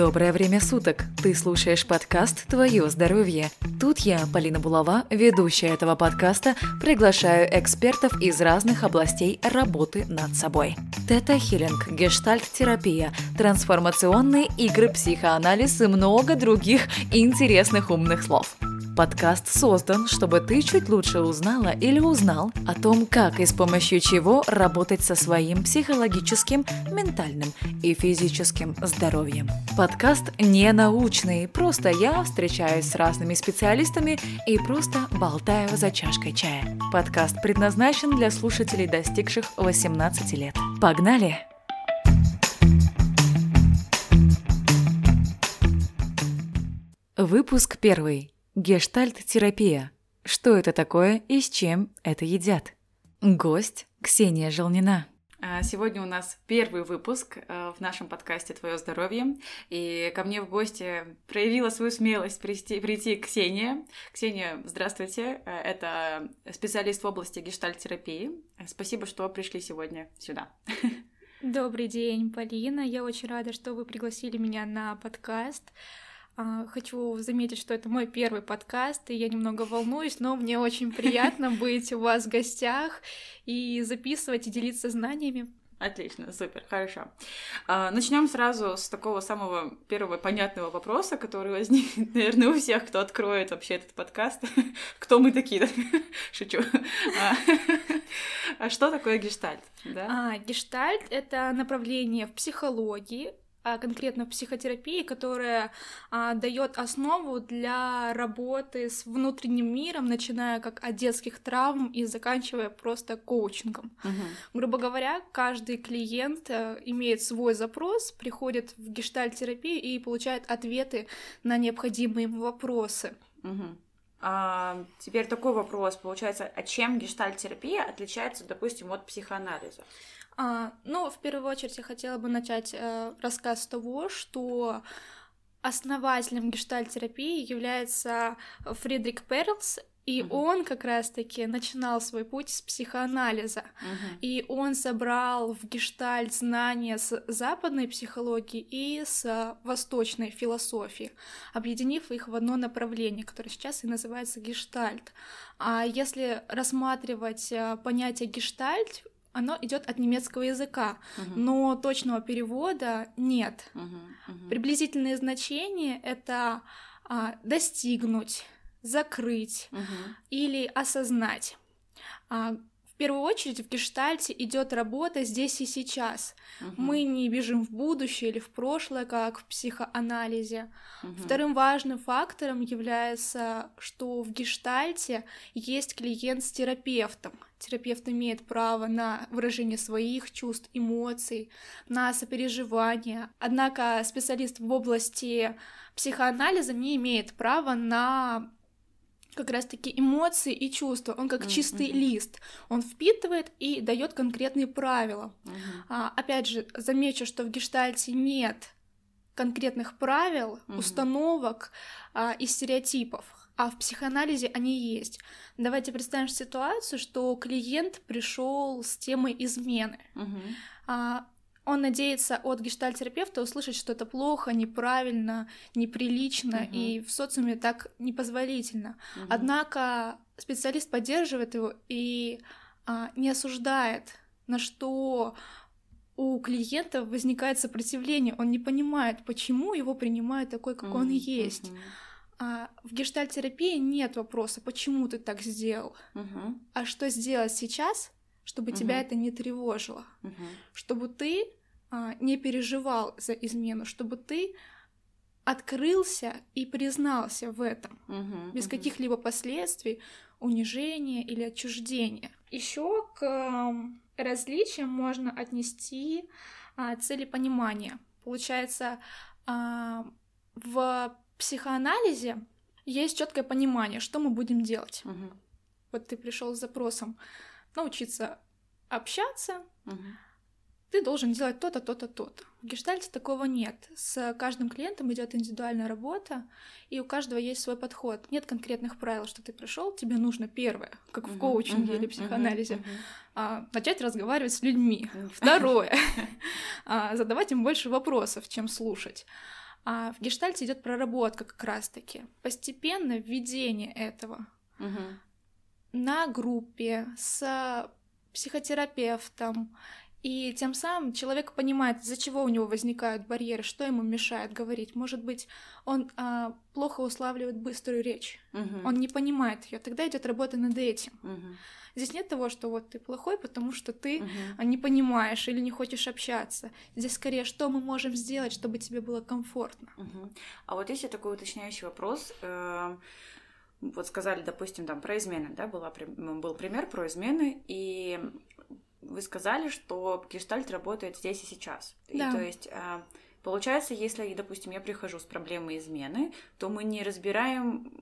Доброе время суток! Ты слушаешь подкаст «Твое здоровье». Тут я, Полина Булава, ведущая этого подкаста, приглашаю экспертов из разных областей работы над собой. Тета-хиллинг, гештальт-терапия, трансформационные игры, психоанализ и много других интересных умных слов – Подкаст создан, чтобы ты чуть лучше узнала или узнал о том, как и с помощью чего работать со своим психологическим, ментальным и физическим здоровьем. Подкаст не научный, просто я встречаюсь с разными специалистами и просто болтаю за чашкой чая. Подкаст предназначен для слушателей, достигших 18 лет. Погнали! Выпуск первый. Гештальт-терапия. Что это такое и с чем это едят? Гость Ксения Желнина. А, сегодня у нас первый выпуск э, в нашем подкасте «Твое здоровье». И ко мне в гости проявила свою смелость прийти, прийти Ксения. Ксения, здравствуйте. Э, это специалист в области гештальт-терапии. Спасибо, что пришли сегодня сюда. Добрый день, Полина. Я очень рада, что вы пригласили меня на подкаст. А, хочу заметить, что это мой первый подкаст, и я немного волнуюсь, но мне очень приятно быть у вас в гостях и записывать и делиться знаниями. Отлично, супер, хорошо. А, начнем сразу с такого самого первого понятного вопроса, который возникнет, наверное, у всех, кто откроет вообще этот подкаст. Кто мы такие? Шучу. А, а что такое гештальт? Да? А, гештальт — это направление в психологии, конкретно в психотерапии, которая а, дает основу для работы с внутренним миром, начиная как от детских травм и заканчивая просто коучингом. Uh-huh. Грубо говоря, каждый клиент а, имеет свой запрос, приходит в гештальтерапию и получает ответы на необходимые ему вопросы. Uh-huh. А, теперь такой вопрос, получается, а чем гештальтерапия отличается, допустим, от психоанализа? А, ну, в первую очередь я хотела бы начать э, рассказ с того, что основателем гештальтерапии является Фридрик Перлс, и uh-huh. он как раз-таки начинал свой путь с психоанализа. Uh-huh. И он собрал в гештальт знания с западной психологии и с восточной философии, объединив их в одно направление, которое сейчас и называется гештальт. А если рассматривать э, понятие гештальт, оно идет от немецкого языка, uh-huh. но точного перевода нет. Uh-huh. Uh-huh. Приблизительные значения это а, достигнуть, закрыть uh-huh. или осознать. А, первую очередь в гештальте идет работа здесь и сейчас. Угу. Мы не бежим в будущее или в прошлое, как в психоанализе. Угу. Вторым важным фактором является, что в гештальте есть клиент с терапевтом. Терапевт имеет право на выражение своих чувств, эмоций, на сопереживание. Однако специалист в области психоанализа не имеет права на как раз-таки эмоции и чувства. Он как mm-hmm. чистый лист. Он впитывает и дает конкретные правила. Mm-hmm. А, опять же, замечу, что в гештальте нет конкретных правил, mm-hmm. установок а, и стереотипов. А в психоанализе они есть. Давайте представим ситуацию, что клиент пришел с темой измены. Mm-hmm. А, он надеется от гештальтерапевта услышать, что это плохо, неправильно, неприлично, угу. и в социуме так непозволительно. Угу. Однако специалист поддерживает его и а, не осуждает, на что у клиента возникает сопротивление, он не понимает, почему его принимают такой, как mm он есть. Mm-hmm. А в гештальтерапии нет вопроса, почему ты так сделал, mm-hmm. а что сделать сейчас, чтобы mm-hmm. тебя это не тревожило, mm-hmm. чтобы ты не переживал за измену, чтобы ты открылся и признался в этом uh-huh, без uh-huh. каких-либо последствий, унижения или отчуждения. Еще к различиям можно отнести э, цели понимания. Получается, э, в психоанализе есть четкое понимание, что мы будем делать. Uh-huh. Вот ты пришел с запросом научиться общаться. Uh-huh ты должен делать то-то, то-то, то-то. В гештальте такого нет. С каждым клиентом идет индивидуальная работа, и у каждого есть свой подход. Нет конкретных правил, что ты пришел, тебе нужно первое, как в коучинге или психоанализе, а, начать разговаривать с людьми. Второе, а, задавать им больше вопросов, чем слушать. А в гештальте идет проработка как раз-таки, постепенно введение этого на группе с психотерапевтом. И тем самым человек понимает, из-за чего у него возникают барьеры, что ему мешает говорить. Может быть, он а, плохо уславливает быструю речь, Угу. он не понимает ее. Тогда идет работа над этим. Угу. Здесь нет того, что вот ты плохой, потому что ты Угу. не понимаешь или не хочешь общаться. Здесь скорее, что мы можем сделать, чтобы тебе было комфортно. Мгм. А вот если такой уточняющий вопрос, э, вот сказали, допустим, там про измены, да, была, был пример про измены, и вы сказали, что гештальт работает здесь и сейчас. И Да. то есть э, получается, если, допустим, я прихожу с проблемой измены, то мы не разбираем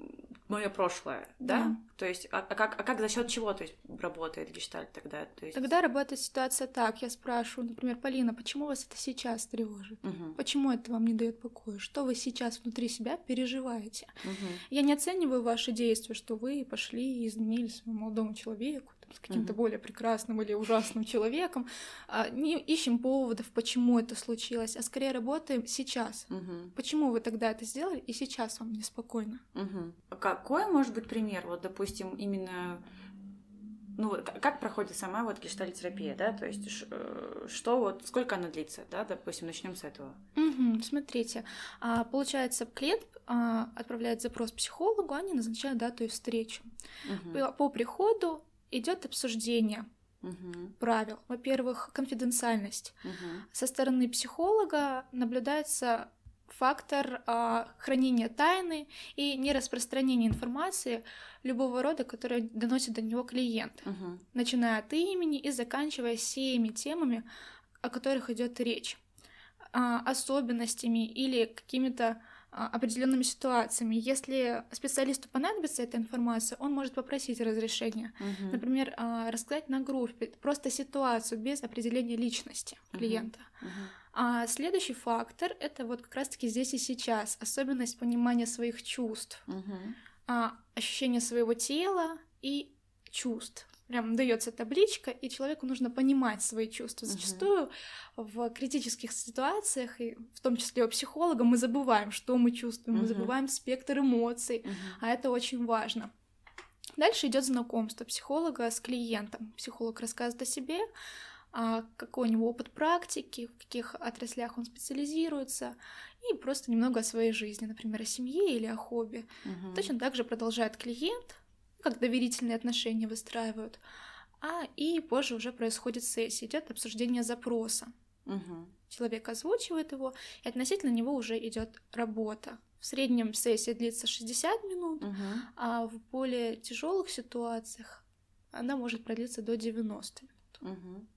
мое прошлое, да? Да. То есть, а, а как, а как за счет чего то есть, работает гештальт тогда? То есть... Тогда работает ситуация так. Я спрашиваю, например, Полина, почему вас это сейчас тревожит? Мгм. Почему это вам не дает покоя? Что вы сейчас внутри себя переживаете? Мгм. Я не оцениваю ваши действия, что вы пошли и изменили своему молодому человеку с каким-то Мгм. более прекрасным или ужасным человеком. А, Не ищем поводов, почему это случилось, а скорее работаем сейчас. Мгм. Почему вы тогда это сделали, и сейчас вам неспокойно? Мгм. Какой может быть пример, вот, допустим, именно, ну, как проходит сама вот гештальтерапия, да, то есть э, что вот, сколько она длится, да, допустим, начнем с этого. Мгм, смотрите, а, получается, клиент а, отправляет запрос психологу, они назначают дату и встречу. По, по приходу идет обсуждение Мгм. правил. Во-первых, конфиденциальность. Мгм. Со стороны психолога наблюдается фактор а, хранения тайны и нераспространения информации любого рода, которая доносит до него клиент, Мгм. начиная от имени и заканчивая всеми темами, о которых идет речь, а, особенностями или какими-то определенными ситуациями. Если специалисту понадобится эта информация, он может попросить разрешения. Мгм. Например, а, рассказать на группе просто ситуацию без определения личности клиента. Мгм. А следующий фактор — это вот как раз-таки здесь и сейчас, особенность понимания своих чувств, Мгм. а, ощущение своего тела и чувств. Прям дается табличка, и человеку нужно понимать свои чувства. Зачастую в критических ситуациях, и в том числе у психолога, мы забываем, что мы чувствуем, мы забываем спектр эмоций, а это очень важно. Дальше идет знакомство психолога с клиентом. Психолог рассказывает о себе, а, какой у него опыт практики, в каких отраслях он специализируется, и просто немного о своей жизни, например, о семье или о хобби. Мгм. Точно так же продолжает клиент, как доверительные отношения выстраивают, а и позже уже происходит сессия, идет обсуждение запроса. Мгм. Человек озвучивает его, и относительно него уже идет работа. В среднем сессия длится 60 минут, Мгм. а в более тяжелых ситуациях она может продлиться до 90 минут. Мгм.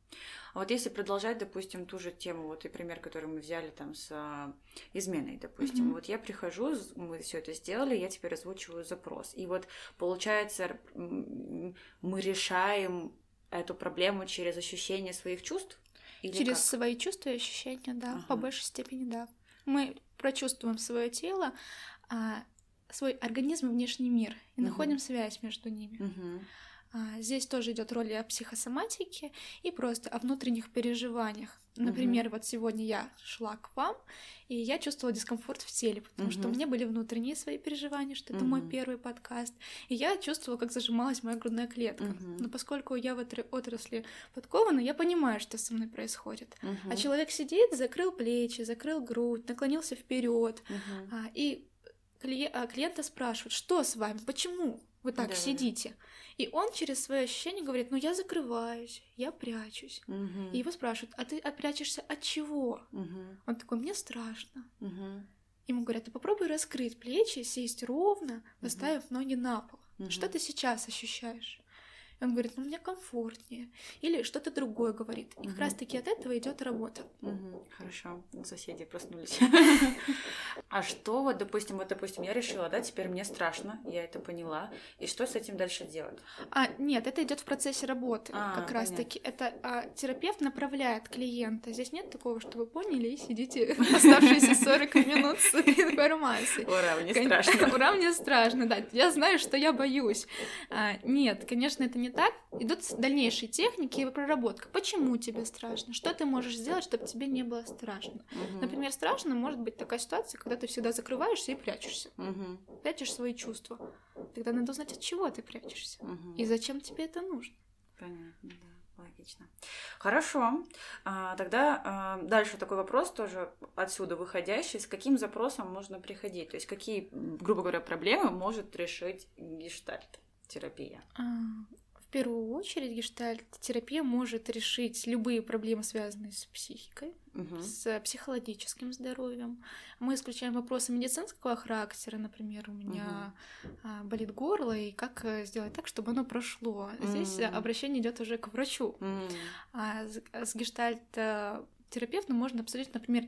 А вот если продолжать, допустим, ту же тему, вот и пример, который мы взяли там с а, изменой, допустим, Мгм. вот я прихожу, мы все это сделали, я теперь озвучиваю запрос, и вот получается мы решаем эту проблему через ощущение своих чувств или Через как? свои чувства и ощущения, да, Ага. по большей степени, да. Мы прочувствуем свое тело, а, свой организм и внешний мир, и Мгм. находим связь между ними. Мгм. А, Здесь тоже идет роль и о психосоматике, и просто о внутренних переживаниях. Например, вот сегодня я шла к вам, и я чувствовала дискомфорт в теле, потому что у меня были внутренние свои переживания, что это мой Мгм. первый подкаст, и я чувствовала, как зажималась моя грудная клетка. Мгм. Но поскольку я в этой отрасли подкована, я понимаю, что со мной происходит. Мгм. А человек сидит, закрыл плечи, закрыл грудь, наклонился вперед, Мгм. а, и а, клиента спрашивают, что с вами, почему вы так Да-да-да. сидите? И он через свои ощущения говорит, ну я закрываюсь, я прячусь. Мгм. И его спрашивают, а ты а прячешься от чего? Мгм. Он такой, мне страшно. Мгм. Ему говорят, а попробуй раскрыть плечи, сесть ровно, поставив ноги на пол. Что Мгм. ты сейчас ощущаешь? И он говорит, ну мне комфортнее. Или что-то другое говорит. И как Мгм. раз таки от этого идет работа. Мгм. Хорошо, соседи проснулись. А что вот, допустим, вот, допустим, я решила, да, теперь мне страшно, я это поняла, и что с этим дальше делать? А, нет, это идет в процессе работы. А, как раз таки. Это а, терапевт направляет клиента. Здесь нет такого, что вы поняли и сидите оставшиеся 40 минут с информацией. Ура, мне страшно. Ура, мне страшно, да. Я знаю, что я боюсь. А, нет, конечно, это не так, идут дальнейшие техники и проработка. Почему тебе страшно? Что ты можешь сделать, чтобы тебе не было страшно? Мгм. Например, страшно может быть такая ситуация, когда ты всегда закрываешься и прячешься. Мгм. Прячешь свои чувства. Тогда надо узнать, от чего ты прячешься. Мгм. И зачем тебе это нужно. Понятно, да, логично. Хорошо. А, тогда а, дальше такой вопрос тоже отсюда выходящий. С каким запросом можно приходить? То есть какие, грубо говоря, проблемы может решить гештальт-терапия? А, В первую очередь гештальт-терапия может решить любые проблемы, связанные с психикой, Мгм. с психологическим здоровьем. Мы исключаем вопросы медицинского характера, например, у меня а, болит горло, и как э, сделать так, чтобы оно прошло. Здесь э, Мгм. обращение идет уже к врачу. М, А с, с гештальт-терапевтом можно обсудить, например,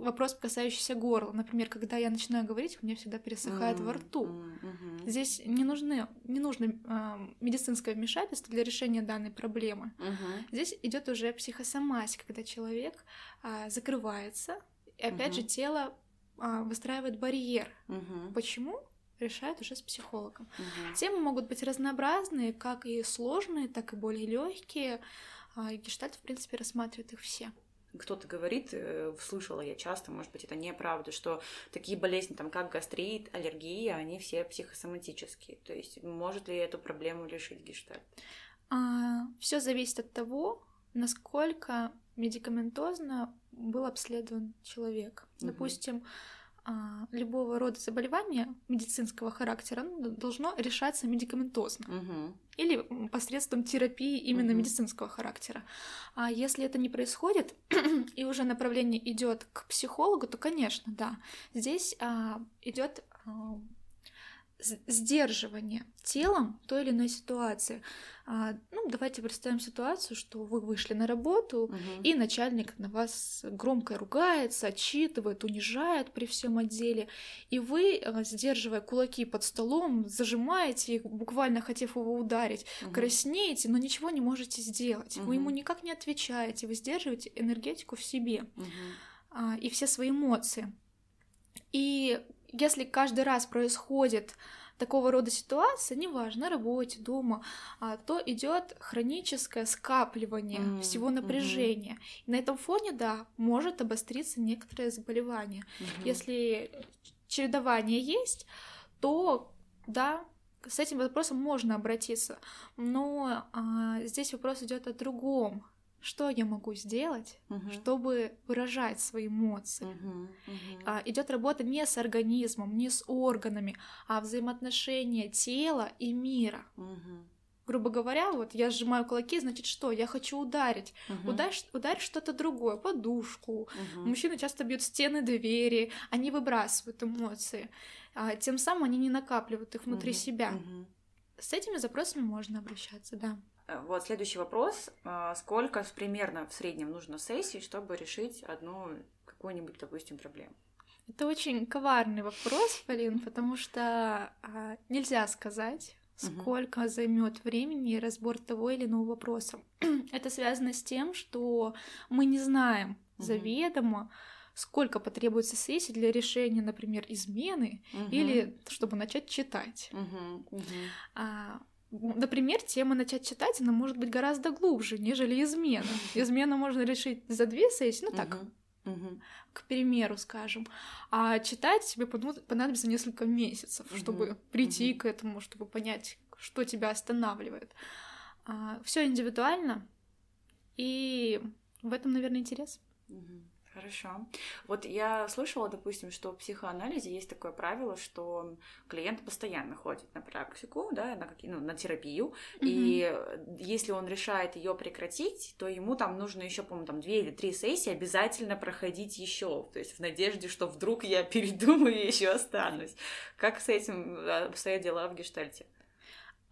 вопрос, касающийся горла. Например, когда я начинаю говорить, у меня всегда пересыхает во м, рту. мгм. Здесь не, нужны, не нужно а, медицинское вмешательство для решения данной проблемы. Мгм. Здесь идет уже психосоматика, когда человек а, закрывается, и опять Мгм. же тело а, выстраивает барьер. Мгм. Почему? Решает уже с психологом. Мгм. Темы могут быть разнообразные, как и сложные, так и более легкие. Гештальт, в принципе, рассматривает их все. Кто-то говорит, э, слышала я часто, может быть, это неправда, что такие болезни, там, как гастрит, аллергия, они все психосоматические. То есть может ли эту проблему решить гештальт? все зависит от того, насколько медикаментозно был обследован человек. Мгм. Допустим, а, любого рода заболевание медицинского характера оно должно решаться медикаментозно Мгм. или посредством терапии именно Мгм. медицинского характера. А если это не происходит и уже направление идет к психологу, то, конечно, да, здесь идет сдерживание телом той или иной ситуации. А, ну, давайте представим ситуацию, что вы вышли на работу, Мгм. и начальник на вас громко ругается, отчитывает, унижает при всем отделе, и вы, э, сдерживая кулаки под столом, зажимаете их, буквально хотев его ударить, Мгм. краснеете, но ничего не можете сделать. Вы ему никак не отвечаете, вы сдерживаете энергетику в себе Мгм. а, и все свои эмоции. И если каждый раз происходит такого рода ситуация, неважно, на работе, дома, а, то идет хроническое скапливание Мгм, всего напряжения. И на этом фоне, да, может обостриться некоторое заболевание. Мгм. Если чередование есть, то да, с этим вопросом можно обратиться. Но а, здесь вопрос идет о другом. Что я могу сделать, Мгм. чтобы выражать свои эмоции? Мгм. Мгм. А, идет работа не с организмом, не с органами, а взаимоотношения тела и мира. Мгм. Грубо говоря, вот я сжимаю кулаки, значит что? Я хочу ударить. Мгм. Ударь, ударь что-то другое, подушку. Мгм. Мужчины часто бьют стены двери, они выбрасывают эмоции. А, тем самым они не накапливают их внутри Мгм. себя. Мгм. С этими запросами можно обращаться, да. Вот следующий вопрос. А, Сколько примерно в среднем нужно сессий, чтобы решить одну какую-нибудь, допустим, проблему? Это очень коварный вопрос, Полин, потому что а, нельзя сказать, сколько займет времени разбор того или иного вопроса. Это связано с тем, что мы не знаем Мгм. заведомо, сколько потребуется сессий для решения, например, измены Мгм. или чтобы начать читать. Мгм. Мгм. А, Например, тема начать читать, она может быть гораздо глубже, нежели измена. Измену можно решить за две сессии, ну так, к примеру, скажем. А читать тебе понадобится несколько месяцев, чтобы прийти к этому, чтобы понять, что тебя останавливает. Все индивидуально, и в этом, наверное, интерес. Мгм. Хорошо. Вот я слышала, допустим, что в психоанализе есть такое правило, что клиент постоянно ходит на практику, да, на, какие, ну, на терапию, и э, если он решает ее прекратить, то ему там нужно еще, по-моему, там две или три сессии обязательно проходить еще, то есть в надежде, что вдруг я передумаю и еще останусь. Как с этим э, обстоят дела в гештальте?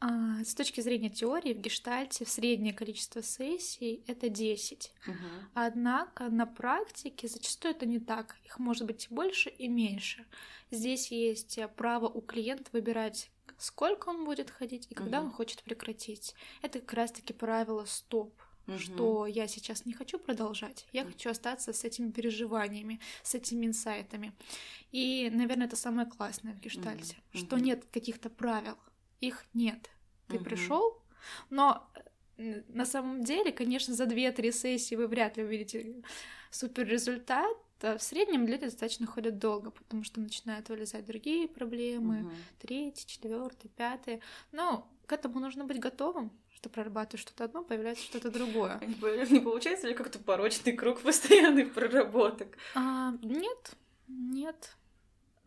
А, С точки зрения теории, в гештальте среднее количество сессий — это 10. Мгм. Однако на практике зачастую это не так. Их может быть больше, и меньше. Здесь есть э, право у клиента выбирать, сколько он будет ходить и когда Мгм. он хочет прекратить. Это как раз-таки правило стоп. Мгм. что я сейчас не хочу продолжать, я хочу остаться с этими переживаниями, с этими инсайтами. И, наверное, это самое классное в гештальте, Мгм. что Мгм. нет каких-то правил, их нет. Ты Мгм. пришел, Но на самом деле, конечно, за 2-3 сессии вы вряд ли увидите супер результат. А в среднем люди достаточно ходят долго, потому что начинают вылезать другие проблемы, угу. третий, четвертый, пятый. Но к этому нужно быть готовым, что прорабатываешь что-то одно, появляется что-то другое. Не получается ли как-то порочный круг постоянных проработок? А, нет, нет.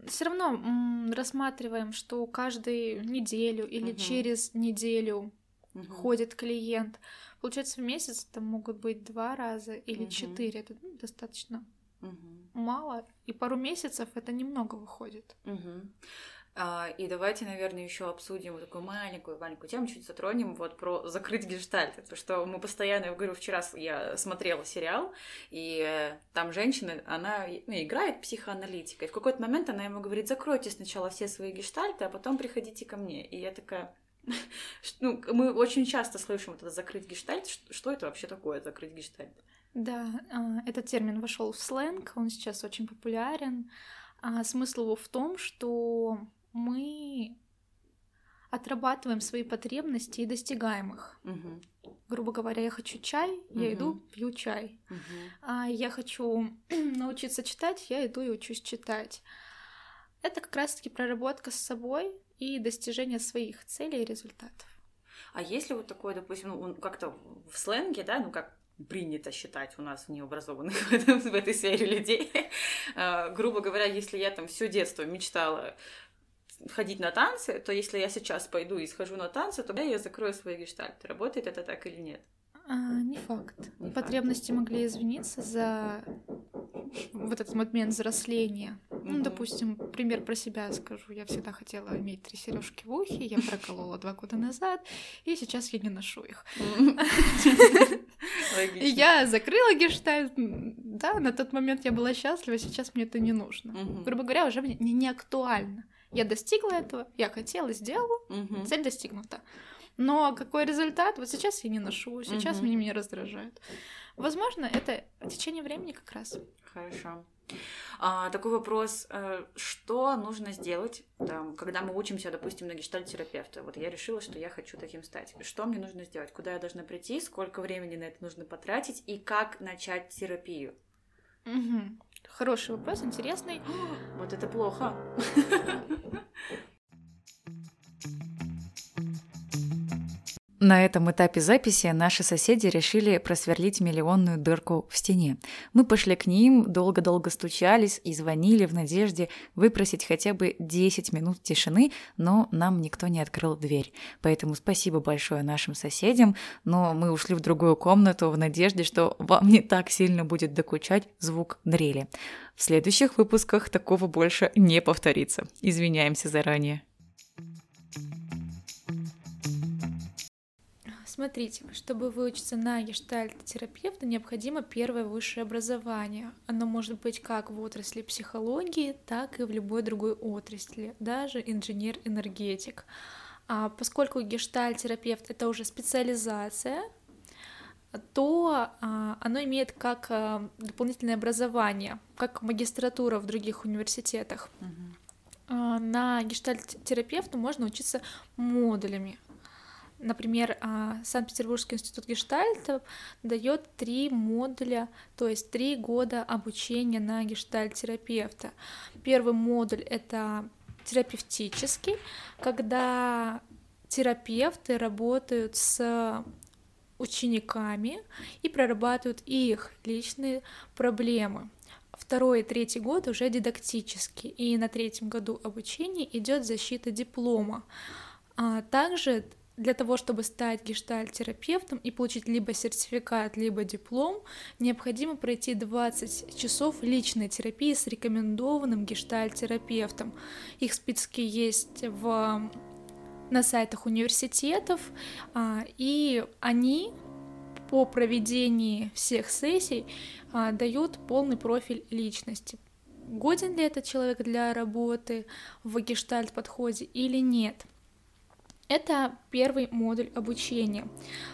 Все равно м- рассматриваем, что каждую неделю или угу. через неделю угу. ходит клиент. Получается, в месяц это могут быть два раза или угу. четыре. Это ну, достаточно угу. мало. И пару месяцев это немного выходит. Угу. А, и давайте, наверное, еще обсудим вот такую маленькую, маленькую тему, чуть затронем вот про закрыть гештальт. То, что мы постоянно, я говорю, вчера я смотрела сериал, и э, там женщина, она ну, играет психоаналитика, и в какой-то момент она ему говорит, закройте сначала все свои гештальты, а потом приходите ко мне. И я такая, ну, мы очень часто слышим вот это закрыть гештальт. Что это вообще такое, закрыть гештальт? Да, а, этот термин вошел в сленг, он сейчас очень популярен. А, смысл его в том, что мы отрабатываем свои потребности и достигаем их. Угу. Грубо говоря, я хочу чай, угу. я иду пью чай. Угу. А я хочу научиться читать, я иду и учусь читать. Это как раз-таки проработка с собой и достижение своих целей и результатов. А если вот такое, допустим, ну, как-то в сленге, да, ну как принято считать у нас необразованных в, этом, в этой сфере людей. А, грубо говоря, если я там все детство мечтала ходить на танцы, то если я сейчас пойду и схожу на танцы, то я закрою свои гештальты. Работает это так или нет? А, не факт. Не Потребности факт. могли извиниться за вот этот момент взросления. Mm-hmm. Ну, допустим, пример про себя скажу. Я всегда хотела иметь три сережки в ухе, я проколола два года назад, и сейчас я не ношу их. Я закрыла гештальт. Да, на тот момент я была счастлива, сейчас мне это не нужно. Грубо говоря, уже мне не актуально. Я достигла этого, я хотела, сделала, цель достигнута. Но какой результат? Вот сейчас я не ношу, сейчас угу. меня, меня раздражает. Возможно, это течение времени как раз. Хорошо. А, такой вопрос, э, что нужно сделать, там, когда мы учимся, допустим, на гештальт-терапевта? Вот я решила, что я хочу таким стать. Что мне нужно сделать? Куда я должна прийти? Сколько времени на это нужно потратить? И как начать терапию? Угу. Хороший вопрос, интересный. Вот это плохо. На этом этапе записи наши соседи решили просверлить миллионную дырку в стене. Мы пошли к ним, долго-долго стучались и звонили в надежде выпросить хотя бы 10 минут тишины, но нам никто не открыл дверь. Поэтому спасибо большое нашим соседям, но мы ушли в другую комнату в надежде, что вам не так сильно будет докучать звук дрели. В следующих выпусках такого больше не повторится. Извиняемся заранее. Смотрите, чтобы выучиться на гештальт-терапевта, необходимо первое высшее образование. Оно может быть как в отрасли психологии, так и в любой другой отрасли, даже инженер-энергетик. А поскольку гештальт-терапевт — это уже специализация, то а, оно имеет как а, дополнительное образование, как магистратура в других университетах. Угу. На гештальт-терапевту можно учиться модулями. Например, а, Санкт-Петербургский институт гештальта дает три модуля, то есть три года обучения на гештальт-терапевта. Первый модуль — это терапевтический, когда терапевты работают с учениками и прорабатывают их личные проблемы. Второй и третий год уже дидактический, и на третьем году обучения идет защита диплома. А также для того, чтобы стать гештальт-терапевтом и получить либо сертификат, либо диплом, необходимо пройти 20 часов личной терапии с рекомендованным гештальт-терапевтом. Их списки есть в на сайтах университетов, а, и они по проведении всех сессий а, дают полный профиль личности. Годен ли этот человек для работы в гештальт-подходе или нет? Это первый модуль обучения.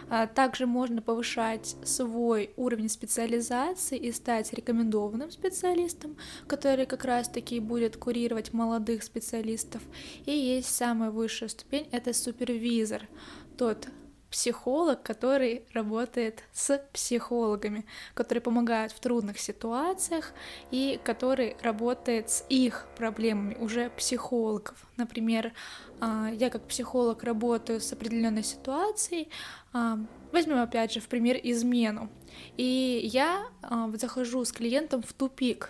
А, также можно повышать свой уровень специализации и стать рекомендованным специалистом, который как раз-таки будет курировать молодых специалистов. И есть самая высшая ступень — это супервизор, тот психолог, который работает с психологами, который помогает в трудных ситуациях и который работает с их проблемами уже психологов. Например, а, я как психолог работаю с определенной ситуацией. А, возьмем опять же в пример измену. И я а, захожу с клиентом в тупик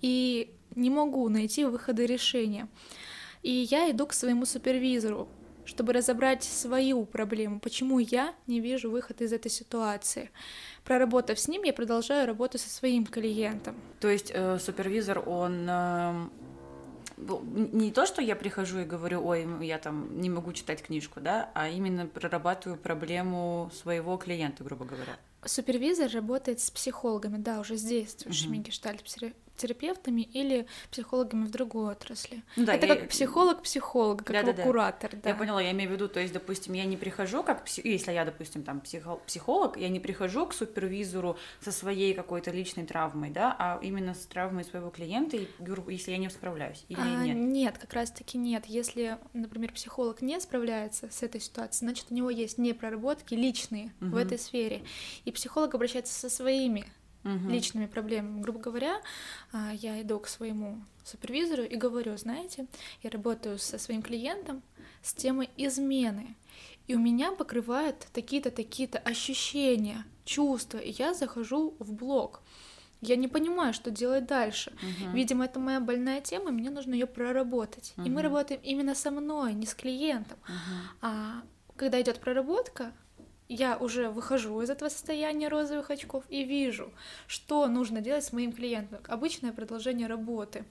и не могу найти выхода решения. И я иду к своему супервизору, чтобы разобрать свою проблему, почему я не вижу выход из этой ситуации. Проработав с ним, я продолжаю работу со своим клиентом. То есть э, супервизор, он э, не то, что я прихожу и говорю, ой, я там не могу читать книжку, да, а именно прорабатываю проблему своего клиента, грубо говоря. Супервизор работает с психологами, да, уже с действующими угу. гештальт терапевтами или психологами в другой отрасли. Ну, да, это я... как психолог-психолог, как да, да, куратор. Да. Я поняла, я имею в виду, то есть, допустим, я не прихожу как псих... если я, допустим, там психолог, я не прихожу к супервизору со своей какой-то личной травмой, да, а именно с травмой своего клиента, если я не справляюсь или а, нет? Нет, как раз-таки нет. Если, например, психолог не справляется с этой ситуацией, значит, у него есть непроработки личные угу. в этой сфере, и психолог обращается со своими угу. личными проблемами. Грубо говоря, а, я иду к своему супервизору и говорю, знаете, я работаю со своим клиентом с темой измены, и у меня покрывают такие-то, такие-то ощущения, чувства, и я захожу в блог. Я не понимаю, что делать дальше. Uh-huh. Видимо, это моя больная тема, мне нужно ее проработать. Uh-huh. И мы работаем именно со мной, не с клиентом. Uh-huh. А когда идет проработка, я уже выхожу из этого состояния розовых очков и вижу, что нужно делать с моим клиентом. Обычное продолжение работы.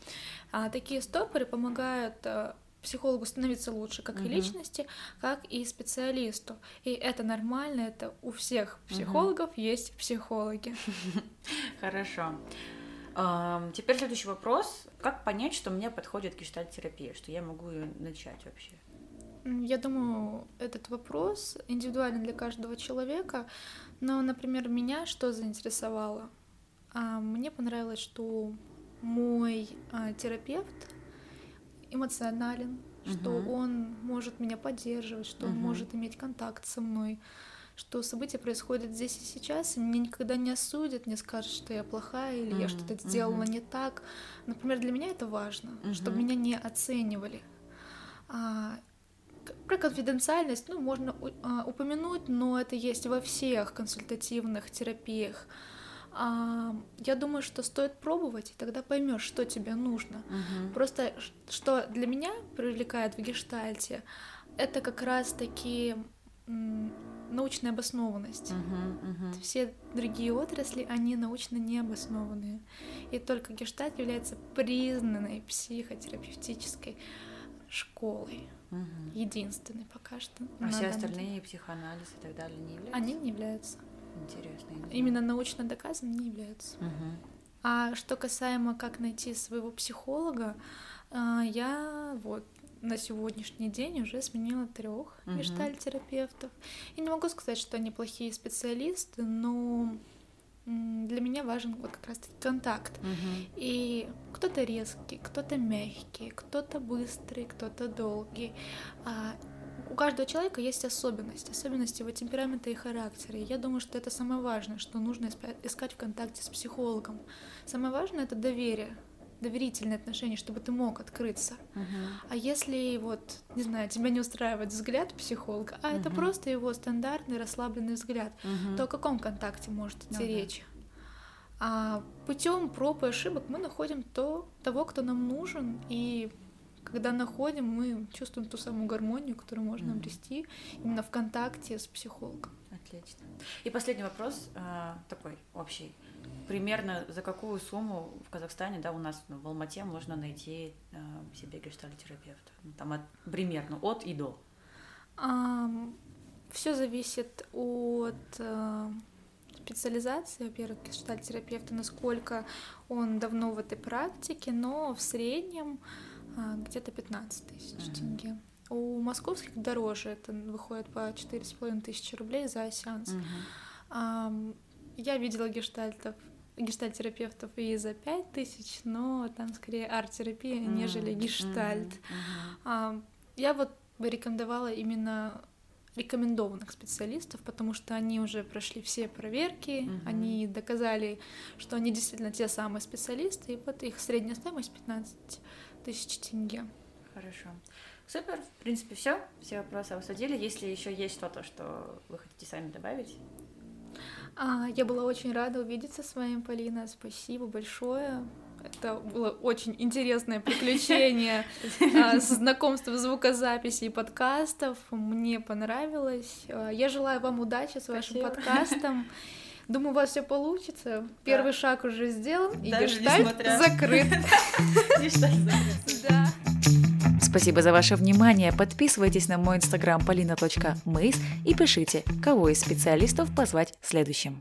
А такие стопоры помогают э, психологу становиться лучше, как угу. и личности, как и специалисту. И это нормально, это у всех психологов угу. есть психологи. Хорошо. Теперь следующий вопрос. Как понять, что мне подходит гештальт-терапия, что я могу ее начать вообще? Я думаю, этот вопрос индивидуален для каждого человека. Но, например, меня что заинтересовало? А, мне понравилось, что мой а, терапевт эмоционален, uh-huh. что он может меня поддерживать, что uh-huh. он может иметь контакт со мной, что события происходят здесь и сейчас, и меня никогда не осудят, не скажут, что я плохая или uh-huh. я что-то сделала не так. Например, для меня это важно, чтобы меня не оценивали. Про конфиденциальность, ну, можно а, упомянуть, но это есть во всех консультативных терапиях. А, я думаю, что стоит пробовать, и тогда поймешь, что тебе нужно. Угу. Просто что для меня привлекает в гештальте, это как раз-таки научная обоснованность. Uh-huh, uh-huh. Все другие отрасли, они научно не обоснованные. И только гештальт является признанной психотерапевтической школой. Угу. Единственный пока что. А все остальные деле. психоанализ и так далее не являются? Они не являются. Интересно. Именно научно доказано не являются. Угу. А что касаемо как найти своего психолога, а, я вот на сегодняшний день уже сменила трех гештальтерапевтов. И не могу сказать, что они плохие специалисты, но для меня важен вот как раз-таки контакт. Угу. И кто-то резкий, кто-то мягкий, кто-то быстрый, кто-то долгий. А у каждого человека есть особенность, особенности его темперамента и характера. И я думаю, что это самое важное, что нужно искать в контакте с психологом. Самое важное это доверие доверительные отношения, чтобы ты мог открыться. Uh-huh. А если вот, не знаю, тебя не устраивает взгляд психолога, а uh-huh. это просто его стандартный расслабленный взгляд, uh-huh. то о каком контакте может идти uh-huh. речь? А путем проб и ошибок мы находим то, того, кто нам нужен, и когда находим, мы чувствуем ту самую гармонию, которую можно обрести именно в контакте с психологом. Отлично. И последний вопрос э, такой общий примерно за какую сумму в Казахстане, да, у нас ну, в Алмате можно найти э, себе гештальтерапевта? Ну, там от, примерно от и до. Um, все зависит от uh, специализации, во-первых, гештальтерапевта, насколько он давно в этой практике, но в среднем uh, где-то 15 тысяч uh-huh. тенге. У московских дороже, это выходит по 4,5 тысячи рублей за сеанс. Uh-huh. Um, я видела гештальтов гештальтерапевтов и за пять тысяч, но там скорее арт-терапия, mm-hmm. нежели гештальт. Mm-hmm. А, я вот рекомендовала именно рекомендованных специалистов, потому что они уже прошли все проверки, Мгм. они доказали, что они действительно те самые специалисты, и вот их средняя стоимость 15 тысяч тенге. Хорошо. Супер. В принципе, все. Все вопросы обсудили. Если еще есть что-то, что вы хотите сами добавить. А, я была очень рада увидеться с вами, Полина. Спасибо большое. Это было очень интересное приключение а, с знакомством звукозаписи и подкастов. Мне понравилось. А, Я желаю вам удачи с вашим подкастом. Думаю, у вас все получится. Первый шаг уже сделан, и гештальт несмотря- закрыт. Спасибо за ваше внимание. Подписывайтесь на мой инстаграм polina.mays и пишите, кого из специалистов позвать следующим.